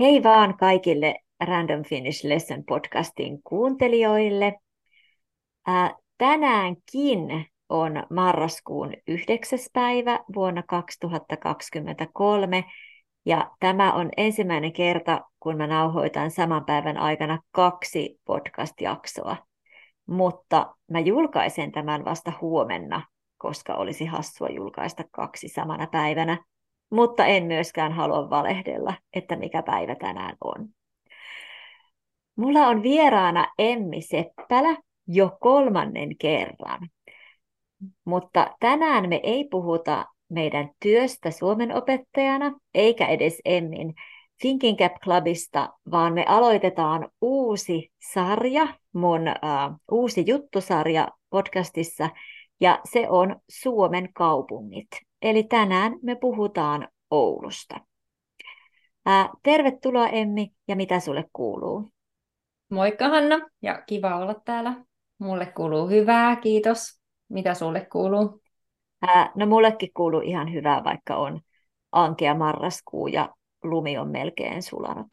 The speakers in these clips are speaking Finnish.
Hei vaan kaikille Random Finnish Lesson podcastin kuuntelijoille. Ää, tänäänkin on marraskuun 9. päivä vuonna 2023 ja tämä on ensimmäinen kerta, kun mä nauhoitan saman päivän aikana kaksi podcast-jaksoa. Mutta mä julkaisen tämän vasta huomenna, koska olisi hassua julkaista kaksi samana päivänä mutta en myöskään halua valehdella, että mikä päivä tänään on. Mulla on vieraana Emmi Seppälä jo kolmannen kerran. Mutta tänään me ei puhuta meidän työstä Suomen opettajana, eikä edes Emmin Thinking Cap Clubista, vaan me aloitetaan uusi sarja, mun uh, uusi juttusarja podcastissa, ja se on Suomen kaupungit. Eli tänään me puhutaan Oulusta. Ää, tervetuloa Emmi, ja mitä sulle kuuluu? Moikka Hanna, ja kiva olla täällä. Mulle kuuluu hyvää, kiitos. Mitä sulle kuuluu? Ää, no mullekin kuuluu ihan hyvää, vaikka on ankea marraskuu ja lumi on melkein sulanut.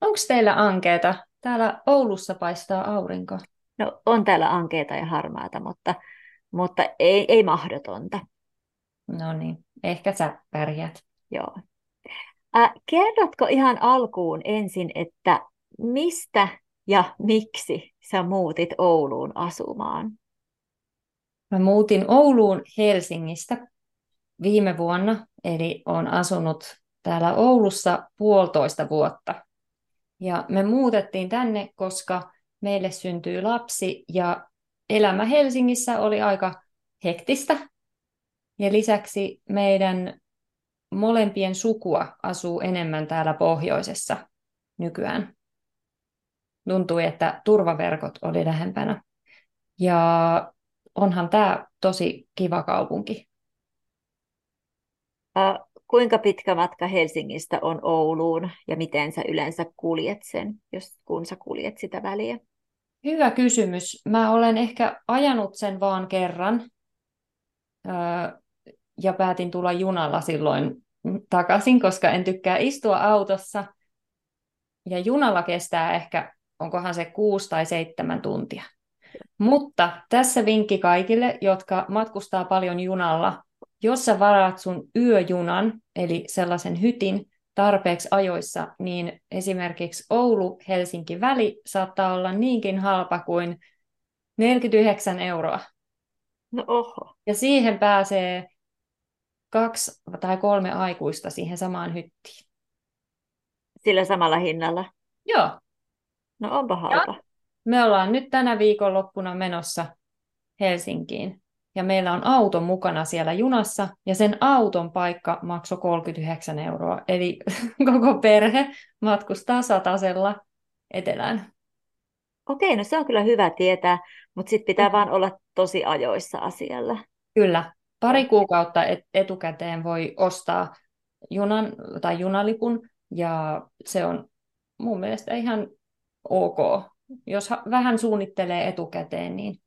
Onko teillä ankeeta? Täällä Oulussa paistaa aurinko. No on täällä ankeeta ja harmaata, mutta, mutta ei, ei mahdotonta. No niin, ehkä sä pärjät. Joo. Äh, kerrotko ihan alkuun ensin, että mistä ja miksi sä muutit Ouluun asumaan? Mä muutin Ouluun Helsingistä viime vuonna, eli olen asunut täällä Oulussa puolitoista vuotta. Ja me muutettiin tänne, koska meille syntyi lapsi ja elämä Helsingissä oli aika hektistä. Ja lisäksi meidän molempien sukua asuu enemmän täällä pohjoisessa nykyään. Tuntui, että turvaverkot oli lähempänä. Ja onhan tämä tosi kiva kaupunki. Ä, kuinka pitkä matka Helsingistä on Ouluun ja miten sä yleensä kuljet sen, jos kun sä kuljet sitä väliä? Hyvä kysymys. Mä olen ehkä ajanut sen vaan kerran ja päätin tulla junalla silloin takaisin, koska en tykkää istua autossa. Ja junalla kestää ehkä, onkohan se kuusi tai seitsemän tuntia. Mutta tässä vinkki kaikille, jotka matkustaa paljon junalla. Jos sä varaat sun yöjunan, eli sellaisen hytin, tarpeeksi ajoissa, niin esimerkiksi Oulu-Helsinki-väli saattaa olla niinkin halpa kuin 49 euroa. No oho. Ja siihen pääsee kaksi tai kolme aikuista siihen samaan hyttiin. Sillä samalla hinnalla? Joo. No onpa halpa. Ja me ollaan nyt tänä viikonloppuna menossa Helsinkiin. Ja meillä on auto mukana siellä junassa, ja sen auton paikka maksoi 39 euroa. Eli koko perhe matkustaa satasella etelään. Okei, no se on kyllä hyvä tietää, mutta sitten pitää mm. vaan olla tosi ajoissa asialla. Kyllä, pari kuukautta etukäteen voi ostaa junan tai junalipun, ja se on mun mielestä ihan ok. Jos vähän suunnittelee etukäteen, niin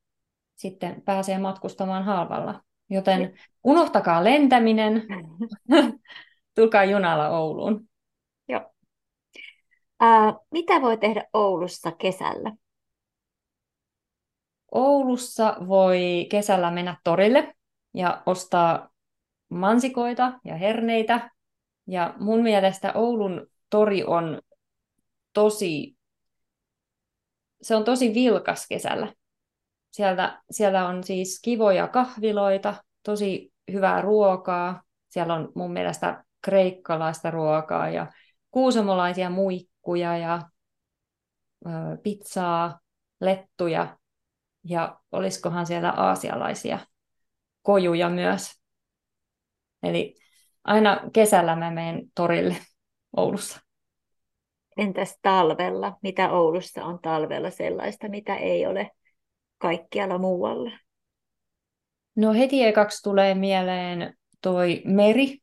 sitten pääsee matkustamaan halvalla. Joten unohtakaa lentäminen, tulkaa junalla Ouluun. Joo. Uh, mitä voi tehdä Oulussa kesällä? Oulussa voi kesällä mennä torille ja ostaa mansikoita ja herneitä. Ja mun mielestä Oulun tori on tosi, se on tosi vilkas kesällä. Sieltä, siellä on siis kivoja kahviloita, tosi hyvää ruokaa. Siellä on mun mielestä kreikkalaista ruokaa ja kuusamolaisia muikkuja ja ö, pizzaa, lettuja ja olisikohan siellä aasialaisia kojuja myös. Eli aina kesällä mä menen torille Oulussa. Entäs talvella? Mitä Oulussa on talvella sellaista, mitä ei ole kaikkialla muualla? No heti ekaksi tulee mieleen toi meri.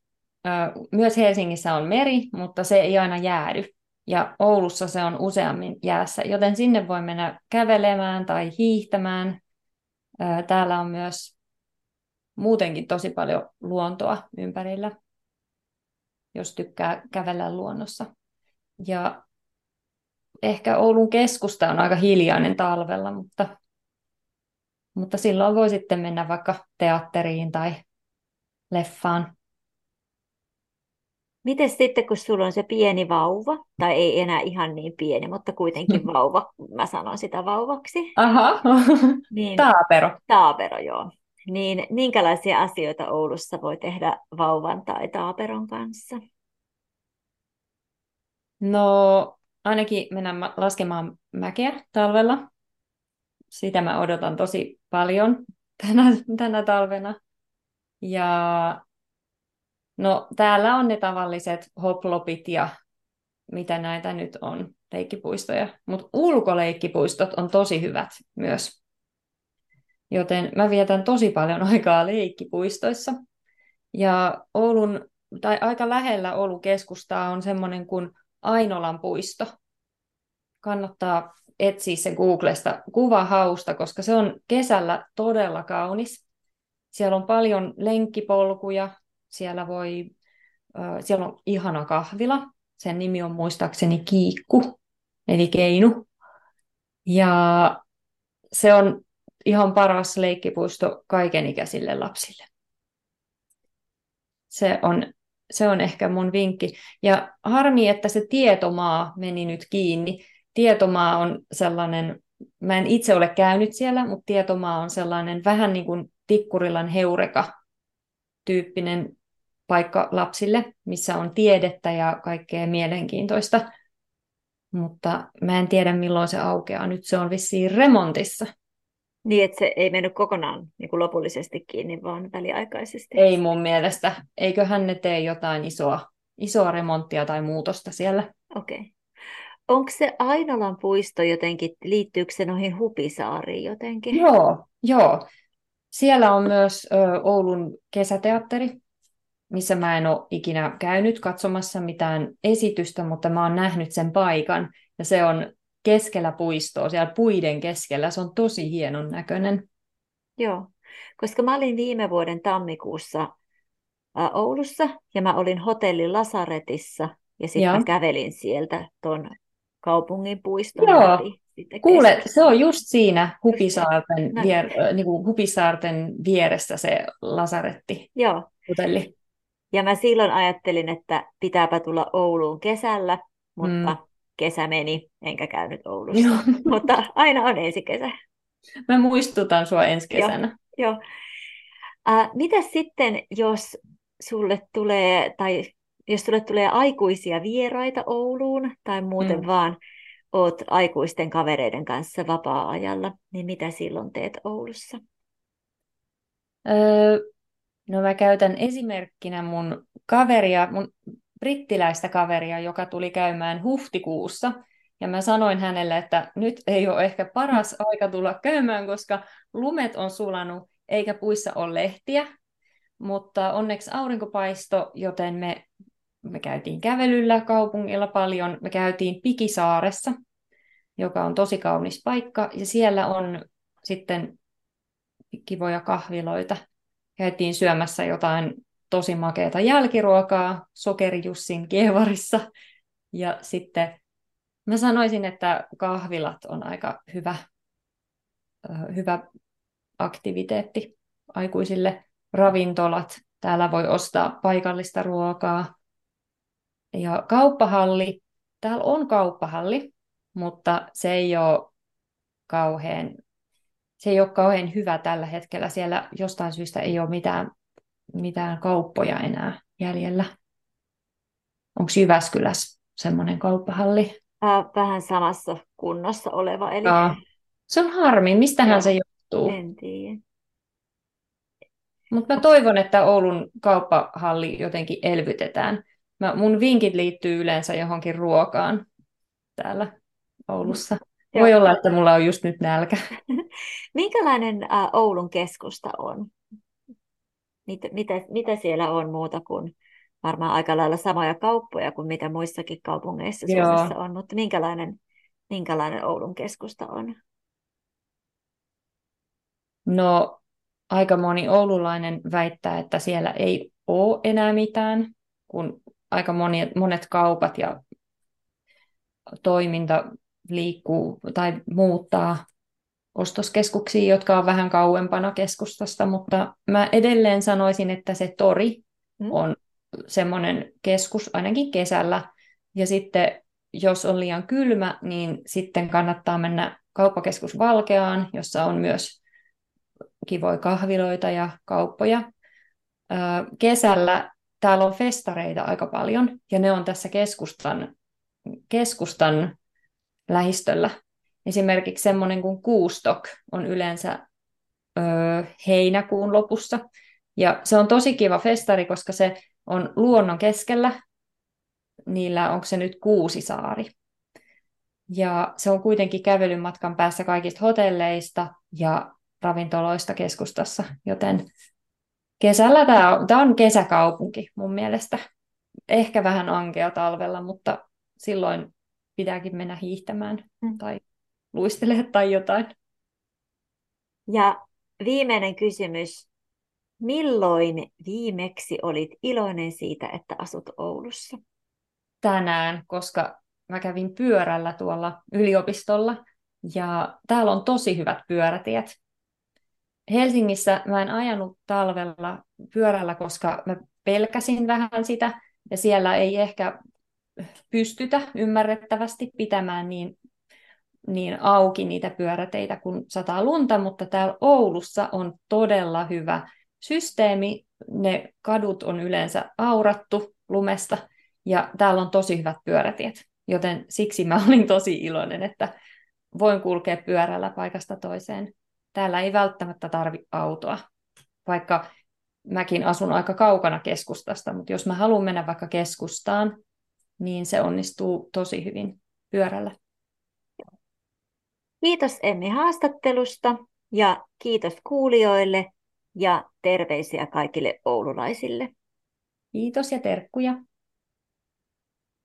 Myös Helsingissä on meri, mutta se ei aina jäädy. Ja Oulussa se on useammin jäässä, joten sinne voi mennä kävelemään tai hiihtämään. Täällä on myös muutenkin tosi paljon luontoa ympärillä, jos tykkää kävellä luonnossa. Ja ehkä Oulun keskusta on aika hiljainen talvella, mutta, mutta silloin voi sitten mennä vaikka teatteriin tai leffaan. Miten sitten, kun sulla on se pieni vauva, tai ei enää ihan niin pieni, mutta kuitenkin vauva, mä sanon sitä vauvaksi. Aha, niin, taapero. Taapero, joo. Niin minkälaisia asioita Oulussa voi tehdä vauvan tai taaperon kanssa? No ainakin mennä laskemaan mäkeä talvella. Sitä mä odotan tosi paljon tänä, tänä talvena. Ja no täällä on ne tavalliset hoplopit ja mitä näitä nyt on, leikkipuistoja. Mutta ulkoleikkipuistot on tosi hyvät myös. Joten mä vietän tosi paljon aikaa leikkipuistoissa. Ja Oulun, tai aika lähellä Oulun keskustaa on semmoinen kuin Ainolan puisto. Kannattaa etsiä se Googlesta kuvahausta, koska se on kesällä todella kaunis. Siellä on paljon lenkkipolkuja, siellä, voi, siellä on ihana kahvila, sen nimi on muistaakseni Kiikku, eli Keinu. Ja se on ihan paras leikkipuisto kaikenikäisille lapsille. Se on, se on ehkä mun vinkki. Ja harmi, että se tietomaa meni nyt kiinni. Tietomaa on sellainen, mä en itse ole käynyt siellä, mutta tietomaa on sellainen vähän niin kuin Tikkurilan heureka tyyppinen paikka lapsille, missä on tiedettä ja kaikkea mielenkiintoista. Mutta mä en tiedä milloin se aukeaa. Nyt se on vissiin remontissa. Niin, että se ei mennyt kokonaan niin kuin lopullisesti kiinni, vaan väliaikaisesti. Ei mun mielestä. Eiköhän ne tee jotain isoa, isoa remonttia tai muutosta siellä. Okei. Okay. Onko se Ainolan puisto jotenkin, liittyykö se noihin Hupisaariin jotenkin? Joo, joo. Siellä on myös ö, Oulun kesäteatteri, missä mä en ole ikinä käynyt katsomassa mitään esitystä, mutta mä oon nähnyt sen paikan. Ja se on keskellä puistoa, siellä puiden keskellä. Se on tosi hienon näköinen. Joo, koska mä olin viime vuoden tammikuussa Oulussa ja mä olin hotellin Lasaretissa ja sitten mä kävelin sieltä tuon kaupungin puiston Joo. läpi. Kuule, se on just siinä Hupisaarten, no. vier, niin kuin Hupisaarten vieressä se lasaretti Joo. hotelli. Ja mä silloin ajattelin, että pitääpä tulla Ouluun kesällä, mutta mm. Kesä meni, enkä käynyt Oulussa. Joo. mutta aina on ensi kesä. Mä muistutan sua ensi kesänä. Joo. jo. Äh, mitä sitten, jos sulle tulee, tai jos sulle tulee aikuisia vieraita Ouluun, tai muuten mm. vaan oot aikuisten kavereiden kanssa vapaa-ajalla, niin mitä silloin teet Oulussa? Öö, no mä käytän esimerkkinä mun kaveria, mun brittiläistä kaveria, joka tuli käymään huhtikuussa. Ja mä sanoin hänelle, että nyt ei ole ehkä paras aika tulla käymään, koska lumet on sulanut eikä puissa ole lehtiä. Mutta onneksi aurinkopaisto, joten me me käytiin kävelyllä kaupungilla paljon, me käytiin Pikisaaressa, joka on tosi kaunis paikka, ja siellä on sitten kivoja kahviloita. Käytiin syömässä jotain tosi makeata jälkiruokaa Sokerijussin kievarissa, ja sitten mä sanoisin, että kahvilat on aika hyvä, hyvä aktiviteetti aikuisille. Ravintolat, täällä voi ostaa paikallista ruokaa, ja kauppahalli, täällä on kauppahalli, mutta se ei ole kauhean, se ei ole kauhean hyvä tällä hetkellä. Siellä jostain syystä ei ole mitään, mitään kauppoja enää jäljellä. Onko Jyväskylässä semmoinen kauppahalli? Äh, vähän samassa kunnossa oleva. Eli... Ja, se on harmi. Mistähän Joo, se johtuu? En tiedä. Mutta mä toivon, että Oulun kauppahalli jotenkin elvytetään. Mä, mun vinkit liittyy yleensä johonkin ruokaan täällä Oulussa. Voi olla, että mulla on just nyt nälkä. Minkälainen ä, Oulun keskusta on? Mitä, mitä, mitä siellä on muuta kuin varmaan aika lailla samoja kauppoja kuin mitä muissakin kaupungeissa Suomessa on, mutta minkälainen, minkälainen Oulun keskusta on? No, aika moni oululainen väittää, että siellä ei ole enää mitään, kun aika moni, monet kaupat ja toiminta liikkuu tai muuttaa ostoskeskuksiin, jotka on vähän kauempana keskustasta, mutta mä edelleen sanoisin, että se tori mm. on semmoinen keskus ainakin kesällä. Ja sitten jos on liian kylmä, niin sitten kannattaa mennä kauppakeskus Valkeaan, jossa on myös kivoja kahviloita ja kauppoja. Kesällä täällä on festareita aika paljon, ja ne on tässä keskustan, keskustan lähistöllä. Esimerkiksi semmoinen kuin Kuustok on yleensä ö, heinäkuun lopussa. Ja se on tosi kiva festari, koska se on luonnon keskellä. Niillä onko se nyt kuusi saari. Ja se on kuitenkin kävelyn matkan päässä kaikista hotelleista ja ravintoloista keskustassa, joten kesällä tämä on, tämä on kesäkaupunki mun mielestä. Ehkä vähän ankea talvella, mutta silloin pitääkin mennä hiihtämään mm. tai luistelemaan tai jotain. Ja viimeinen kysymys. Milloin viimeksi olit iloinen siitä, että asut Oulussa? Tänään, koska mä kävin pyörällä tuolla yliopistolla ja täällä on tosi hyvät pyörätiet. Helsingissä mä en ajanut talvella pyörällä, koska mä pelkäsin vähän sitä ja siellä ei ehkä pystytä ymmärrettävästi pitämään niin, niin auki niitä pyöräteitä, kun sataa lunta, mutta täällä Oulussa on todella hyvä systeemi. Ne kadut on yleensä aurattu lumesta ja täällä on tosi hyvät pyörätiet, joten siksi mä olin tosi iloinen, että voin kulkea pyörällä paikasta toiseen. Täällä ei välttämättä tarvi autoa, vaikka mäkin asun aika kaukana keskustasta, mutta jos mä haluan mennä vaikka keskustaan, niin se onnistuu tosi hyvin pyörällä. Kiitos Emmi haastattelusta ja kiitos kuulijoille ja terveisiä kaikille oululaisille. Kiitos ja terkkuja.